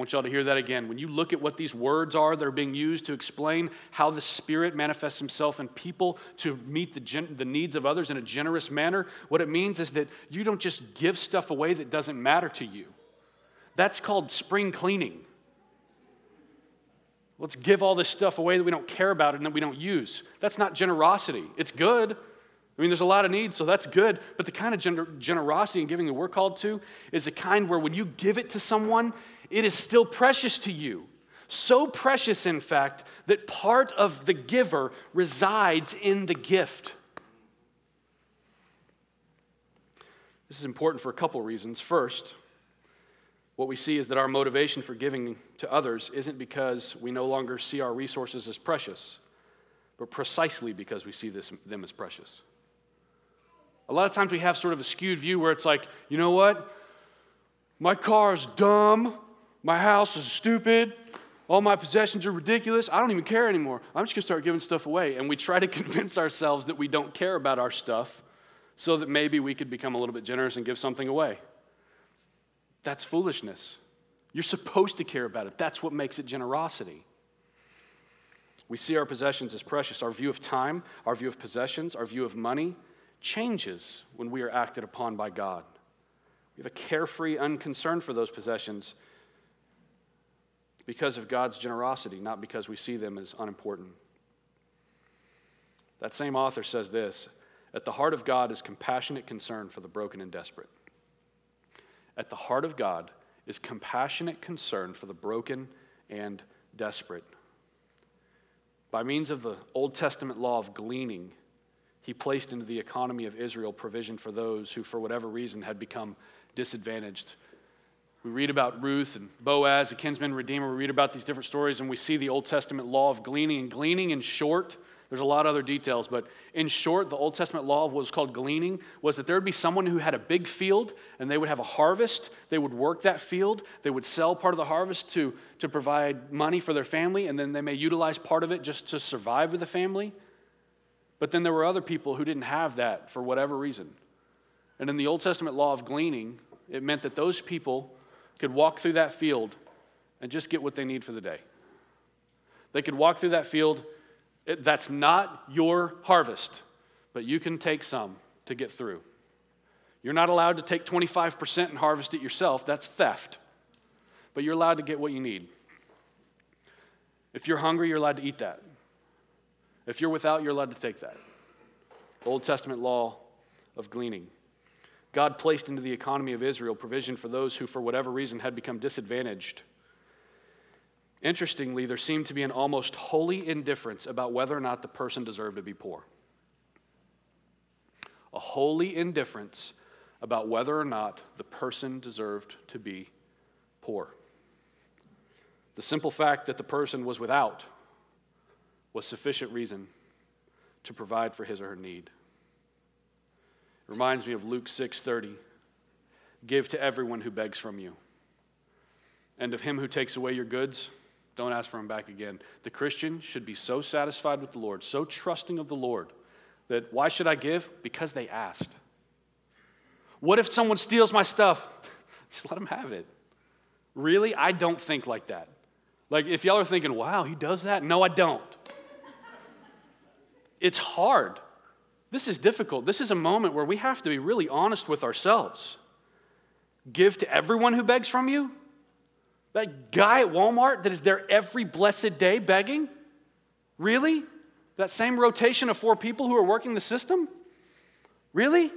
Want y'all to hear that again. When you look at what these words are that are being used to explain how the Spirit manifests Himself in people to meet the, gen- the needs of others in a generous manner, what it means is that you don't just give stuff away that doesn't matter to you. That's called spring cleaning. Let's give all this stuff away that we don't care about and that we don't use. That's not generosity. It's good. I mean, there's a lot of needs, so that's good. But the kind of gener- generosity and giving that we're called to is the kind where when you give it to someone, it is still precious to you. So precious, in fact, that part of the giver resides in the gift. This is important for a couple reasons. First, what we see is that our motivation for giving to others isn't because we no longer see our resources as precious, but precisely because we see this, them as precious. A lot of times we have sort of a skewed view where it's like, you know what? My car is dumb. My house is stupid. All my possessions are ridiculous. I don't even care anymore. I'm just going to start giving stuff away. And we try to convince ourselves that we don't care about our stuff so that maybe we could become a little bit generous and give something away. That's foolishness. You're supposed to care about it. That's what makes it generosity. We see our possessions as precious. Our view of time, our view of possessions, our view of money changes when we are acted upon by God. We have a carefree unconcern for those possessions because of God's generosity, not because we see them as unimportant. That same author says this At the heart of God is compassionate concern for the broken and desperate. At the heart of God is compassionate concern for the broken and desperate. By means of the Old Testament law of gleaning, he placed into the economy of Israel provision for those who, for whatever reason, had become disadvantaged. We read about Ruth and Boaz, a kinsman redeemer. We read about these different stories, and we see the Old Testament law of gleaning. And gleaning, in short, there's a lot of other details, but in short, the Old Testament law of what was called gleaning was that there would be someone who had a big field and they would have a harvest. They would work that field. They would sell part of the harvest to, to provide money for their family, and then they may utilize part of it just to survive with the family. But then there were other people who didn't have that for whatever reason. And in the Old Testament law of gleaning, it meant that those people could walk through that field and just get what they need for the day. They could walk through that field it, that's not your harvest, but you can take some to get through. You're not allowed to take 25% and harvest it yourself, that's theft. But you're allowed to get what you need. If you're hungry, you're allowed to eat that. If you're without, you're allowed to take that. Old Testament law of gleaning. God placed into the economy of Israel provision for those who, for whatever reason, had become disadvantaged Interestingly, there seemed to be an almost holy indifference about whether or not the person deserved to be poor. A holy indifference about whether or not the person deserved to be poor. The simple fact that the person was without was sufficient reason to provide for his or her need. Reminds me of Luke 6:30. Give to everyone who begs from you. And of him who takes away your goods, don't ask for him back again. The Christian should be so satisfied with the Lord, so trusting of the Lord, that why should I give? Because they asked. What if someone steals my stuff? Just let them have it. Really? I don't think like that. Like, if y'all are thinking, wow, he does that? No, I don't. It's hard. This is difficult. This is a moment where we have to be really honest with ourselves. Give to everyone who begs from you? That guy at Walmart that is there every blessed day begging? Really? That same rotation of four people who are working the system? Really?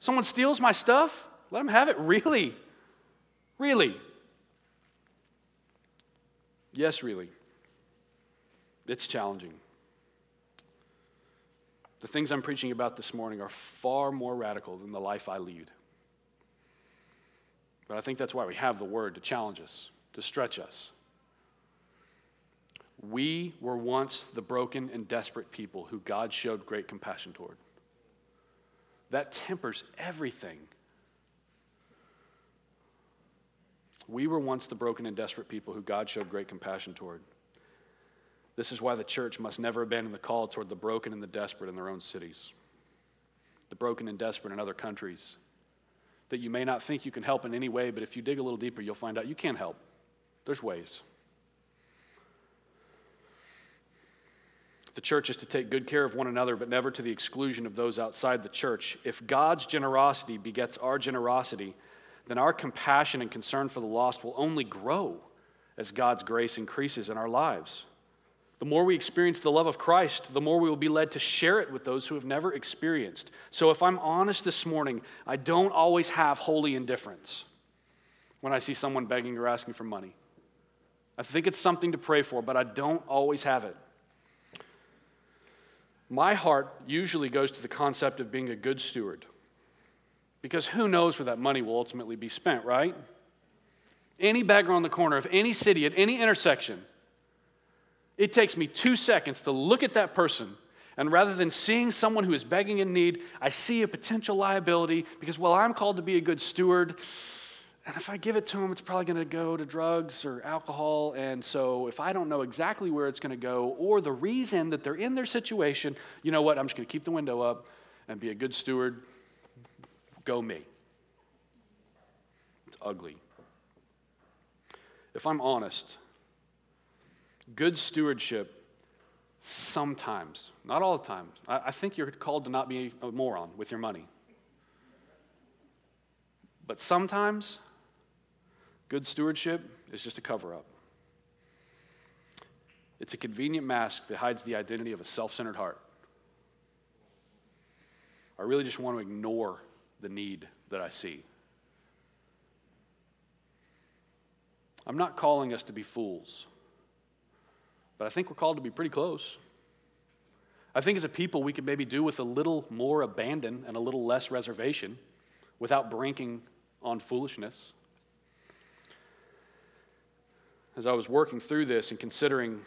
Someone steals my stuff? Let them have it? Really? Really? Yes, really. It's challenging. The things I'm preaching about this morning are far more radical than the life I lead. But I think that's why we have the word to challenge us, to stretch us. We were once the broken and desperate people who God showed great compassion toward. That tempers everything. We were once the broken and desperate people who God showed great compassion toward. This is why the church must never abandon the call toward the broken and the desperate in their own cities, the broken and desperate in other countries. That you may not think you can help in any way, but if you dig a little deeper, you'll find out you can help. There's ways. The church is to take good care of one another, but never to the exclusion of those outside the church. If God's generosity begets our generosity, then our compassion and concern for the lost will only grow as God's grace increases in our lives. The more we experience the love of Christ, the more we will be led to share it with those who have never experienced. So, if I'm honest this morning, I don't always have holy indifference when I see someone begging or asking for money. I think it's something to pray for, but I don't always have it. My heart usually goes to the concept of being a good steward. Because who knows where that money will ultimately be spent, right? Any beggar on the corner of any city at any intersection it takes me two seconds to look at that person, and rather than seeing someone who is begging in need, I see a potential liability because, well, I'm called to be a good steward. And if I give it to them, it's probably going to go to drugs or alcohol. And so, if I don't know exactly where it's going to go or the reason that they're in their situation, you know what? I'm just going to keep the window up and be a good steward. Go me. It's ugly. If I'm honest, Good stewardship sometimes, not all the time. I, I think you're called to not be a moron with your money. But sometimes, good stewardship is just a cover up. It's a convenient mask that hides the identity of a self centered heart. I really just want to ignore the need that I see. I'm not calling us to be fools. But I think we're called to be pretty close. I think as a people, we could maybe do with a little more abandon and a little less reservation without breaking on foolishness. As I was working through this and considering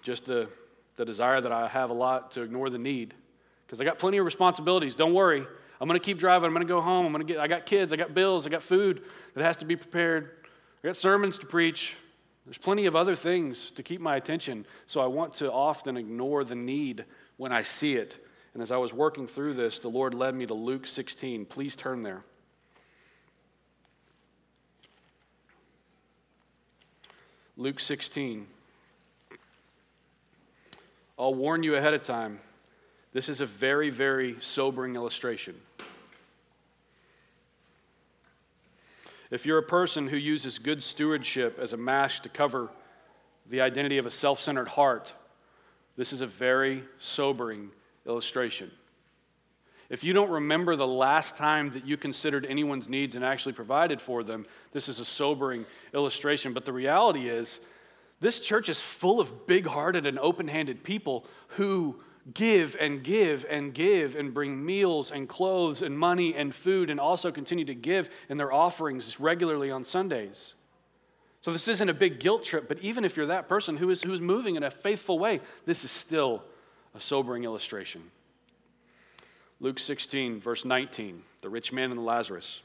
just the, the desire that I have a lot to ignore the need, because I got plenty of responsibilities. Don't worry. I'm going to keep driving. I'm going to go home. I'm going to get, I got kids. I got bills. I got food that has to be prepared. I got sermons to preach. There's plenty of other things to keep my attention, so I want to often ignore the need when I see it. And as I was working through this, the Lord led me to Luke 16. Please turn there. Luke 16. I'll warn you ahead of time. This is a very, very sobering illustration. If you're a person who uses good stewardship as a mask to cover the identity of a self centered heart, this is a very sobering illustration. If you don't remember the last time that you considered anyone's needs and actually provided for them, this is a sobering illustration. But the reality is, this church is full of big hearted and open handed people who give and give and give and bring meals and clothes and money and food and also continue to give in their offerings regularly on Sundays. So this isn't a big guilt trip, but even if you're that person who is, who is moving in a faithful way, this is still a sobering illustration. Luke 16, verse 19, the rich man and Lazarus.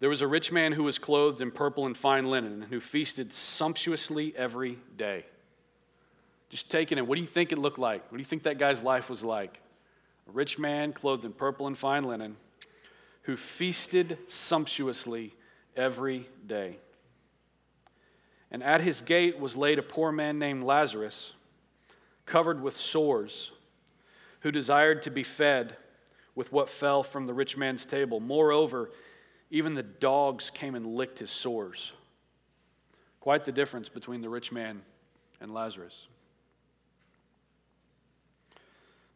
There was a rich man who was clothed in purple and fine linen and who feasted sumptuously every day. Just taking it, what do you think it looked like? What do you think that guy's life was like? A rich man clothed in purple and fine linen who feasted sumptuously every day. And at his gate was laid a poor man named Lazarus, covered with sores who desired to be fed with what fell from the rich man's table. Moreover, even the dogs came and licked his sores. Quite the difference between the rich man and Lazarus.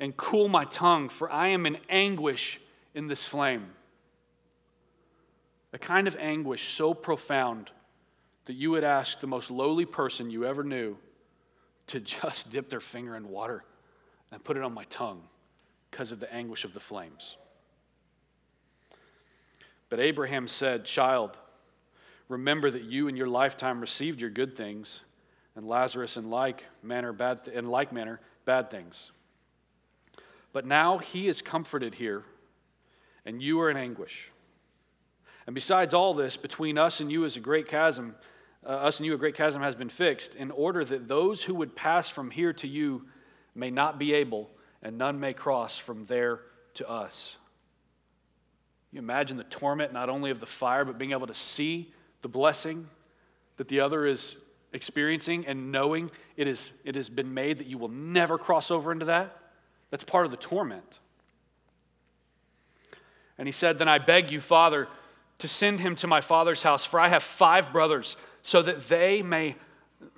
and cool my tongue, for I am in anguish in this flame. A kind of anguish so profound that you would ask the most lowly person you ever knew to just dip their finger in water and put it on my tongue because of the anguish of the flames. But Abraham said, Child, remember that you in your lifetime received your good things, and Lazarus in like manner bad th- in like manner bad things. But now he is comforted here, and you are in anguish. And besides all this, between us and you is a great chasm uh, us and you, a great chasm has been fixed, in order that those who would pass from here to you may not be able, and none may cross from there to us. You imagine the torment not only of the fire, but being able to see the blessing that the other is experiencing and knowing it, is, it has been made that you will never cross over into that. That's part of the torment. And he said, Then I beg you, Father, to send him to my father's house, for I have five brothers so that they may,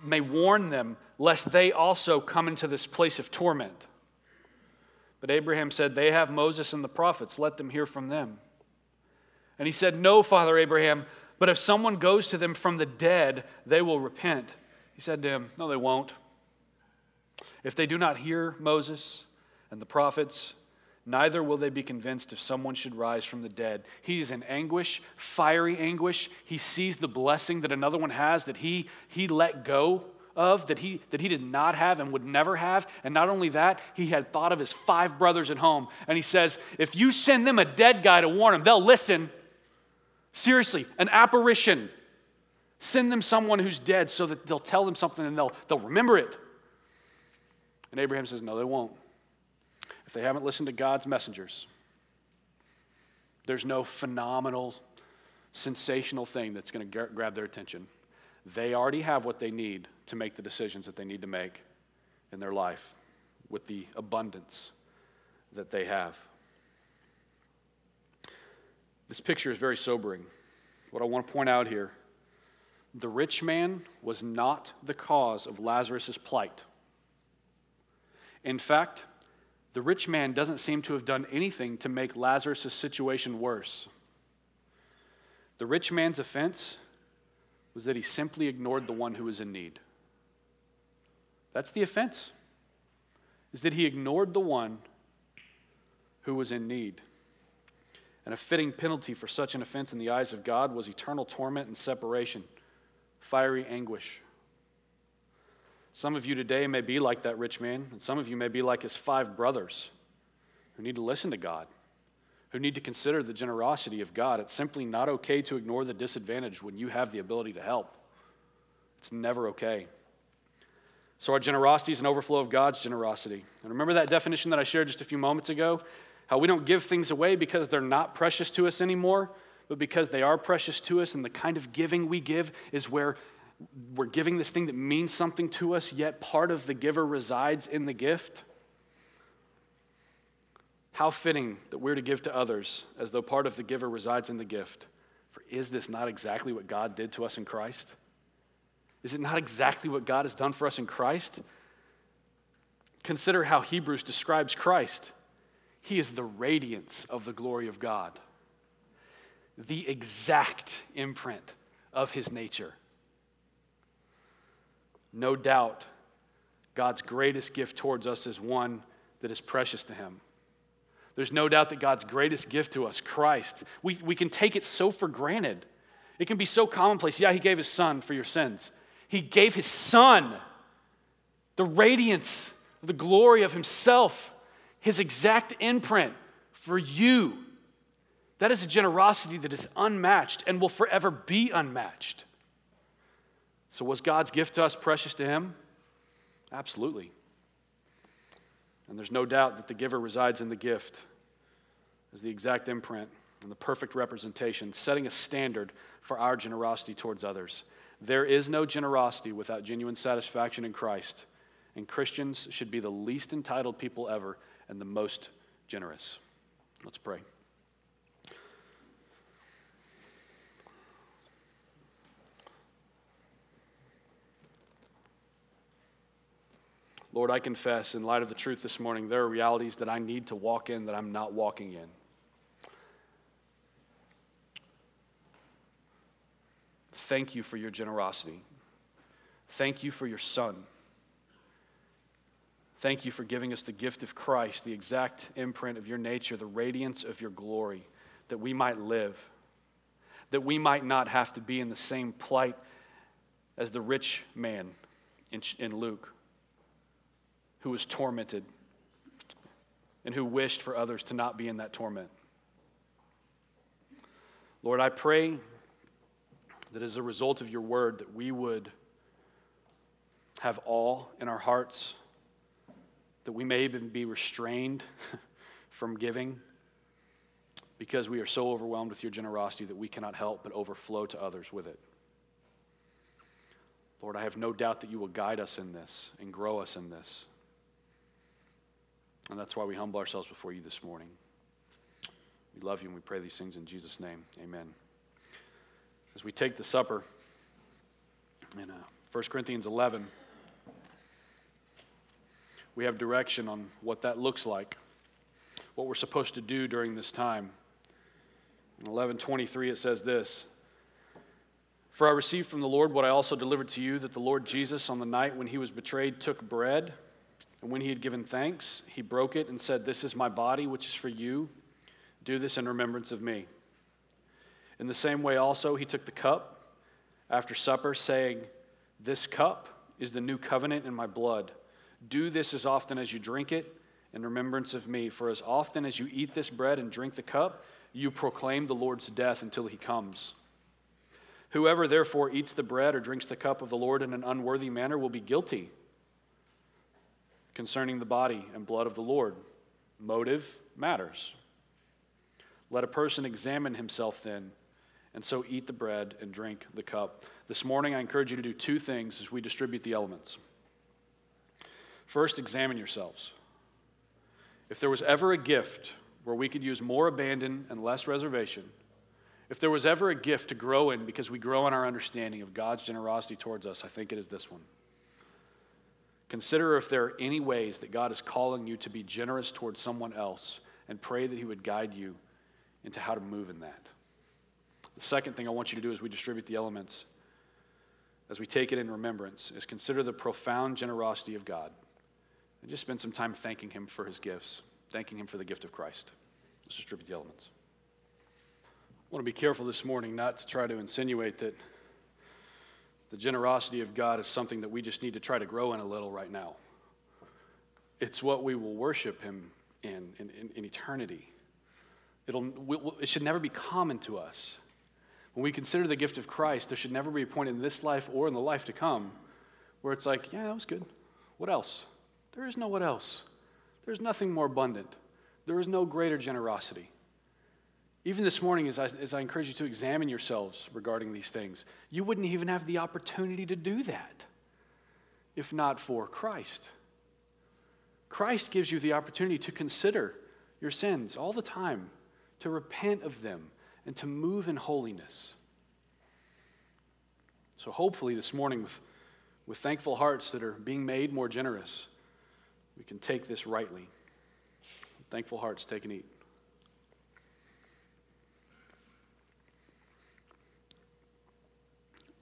may warn them, lest they also come into this place of torment. But Abraham said, They have Moses and the prophets, let them hear from them. And he said, No, Father Abraham, but if someone goes to them from the dead, they will repent. He said to him, No, they won't. If they do not hear Moses and the prophets, Neither will they be convinced if someone should rise from the dead. He is in anguish, fiery anguish. He sees the blessing that another one has that he, he let go of, that he, that he did not have and would never have. And not only that, he had thought of his five brothers at home. And he says, If you send them a dead guy to warn them, they'll listen. Seriously, an apparition. Send them someone who's dead so that they'll tell them something and they'll, they'll remember it. And Abraham says, No, they won't if they haven't listened to God's messengers, there's no phenomenal, sensational thing that's going to grab their attention. They already have what they need to make the decisions that they need to make in their life with the abundance that they have. This picture is very sobering. What I want to point out here the rich man was not the cause of Lazarus' plight. In fact, the rich man doesn't seem to have done anything to make Lazarus' situation worse. The rich man's offense was that he simply ignored the one who was in need. That's the offense, is that he ignored the one who was in need. And a fitting penalty for such an offense in the eyes of God was eternal torment and separation, fiery anguish. Some of you today may be like that rich man, and some of you may be like his five brothers who need to listen to God, who need to consider the generosity of God. It's simply not okay to ignore the disadvantage when you have the ability to help. It's never okay. So, our generosity is an overflow of God's generosity. And remember that definition that I shared just a few moments ago? How we don't give things away because they're not precious to us anymore, but because they are precious to us, and the kind of giving we give is where we're giving this thing that means something to us, yet part of the giver resides in the gift. How fitting that we're to give to others as though part of the giver resides in the gift. For is this not exactly what God did to us in Christ? Is it not exactly what God has done for us in Christ? Consider how Hebrews describes Christ. He is the radiance of the glory of God, the exact imprint of his nature. No doubt, God's greatest gift towards us is one that is precious to him. There's no doubt that God's greatest gift to us, Christ, we, we can take it so for granted. It can be so commonplace. Yeah, He gave His Son for your sins. He gave His Son, the radiance, the glory of Himself, His exact imprint for you. That is a generosity that is unmatched and will forever be unmatched. So, was God's gift to us precious to Him? Absolutely. And there's no doubt that the giver resides in the gift as the exact imprint and the perfect representation, setting a standard for our generosity towards others. There is no generosity without genuine satisfaction in Christ, and Christians should be the least entitled people ever and the most generous. Let's pray. Lord, I confess, in light of the truth this morning, there are realities that I need to walk in that I'm not walking in. Thank you for your generosity. Thank you for your Son. Thank you for giving us the gift of Christ, the exact imprint of your nature, the radiance of your glory, that we might live, that we might not have to be in the same plight as the rich man in, Luke who was tormented and who wished for others to not be in that torment. Lord, I pray that as a result of your word that we would have awe in our hearts, that we may even be restrained from giving because we are so overwhelmed with your generosity that we cannot help but overflow to others with it. Lord, I have no doubt that you will guide us in this and grow us in this. And that's why we humble ourselves before you this morning. We love you and we pray these things in Jesus' name. Amen. As we take the supper in uh, 1 Corinthians 11, we have direction on what that looks like, what we're supposed to do during this time. In 11:23 it says this: For I received from the Lord what I also delivered to you that the Lord Jesus on the night when he was betrayed took bread and when he had given thanks, he broke it and said, This is my body, which is for you. Do this in remembrance of me. In the same way, also, he took the cup after supper, saying, This cup is the new covenant in my blood. Do this as often as you drink it in remembrance of me. For as often as you eat this bread and drink the cup, you proclaim the Lord's death until he comes. Whoever therefore eats the bread or drinks the cup of the Lord in an unworthy manner will be guilty concerning the body and blood of the Lord. Motive matters. Let a person examine himself then, and so eat the bread and drink the cup. This morning, I encourage you to do two things as we distribute the elements. First, examine yourselves. If there was ever a gift where we could use more abandon and less reservation, if there was ever a gift to grow in because we grow in our understanding of God's generosity towards us, I think it is this one. Consider if there are any ways that God is calling you to be generous towards someone else and pray that He would guide you into how to move in that. The second thing I want you to do as we distribute the elements, as we take it in remembrance, is consider the profound generosity of God and just spend some time thanking Him for His gifts, thanking Him for the gift of Christ. Let's distribute the elements. I want to be careful this morning not to try to insinuate that the generosity of God is something that we just need to try to grow in a little right now. It's what we will worship Him in in, in, in eternity. It'll, it should never be common to us. When we consider the gift of Christ, there should never be a point in this life or in the life to come where it's like, yeah, that was good. What else? There is no what else. There's nothing more abundant. There is no greater generosity. Even this morning, as I, as I encourage you to examine yourselves regarding these things, you wouldn't even have the opportunity to do that if not for Christ. Christ gives you the opportunity to consider your sins all the time, to repent of them, and to move in holiness. So, hopefully, this morning, with, with thankful hearts that are being made more generous, we can take this rightly. Thankful hearts, take and eat.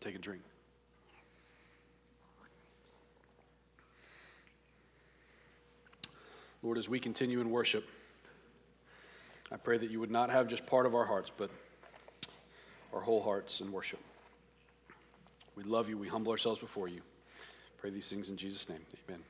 Take a drink. Lord, as we continue in worship, I pray that you would not have just part of our hearts, but our whole hearts in worship. We love you. We humble ourselves before you. Pray these things in Jesus' name. Amen.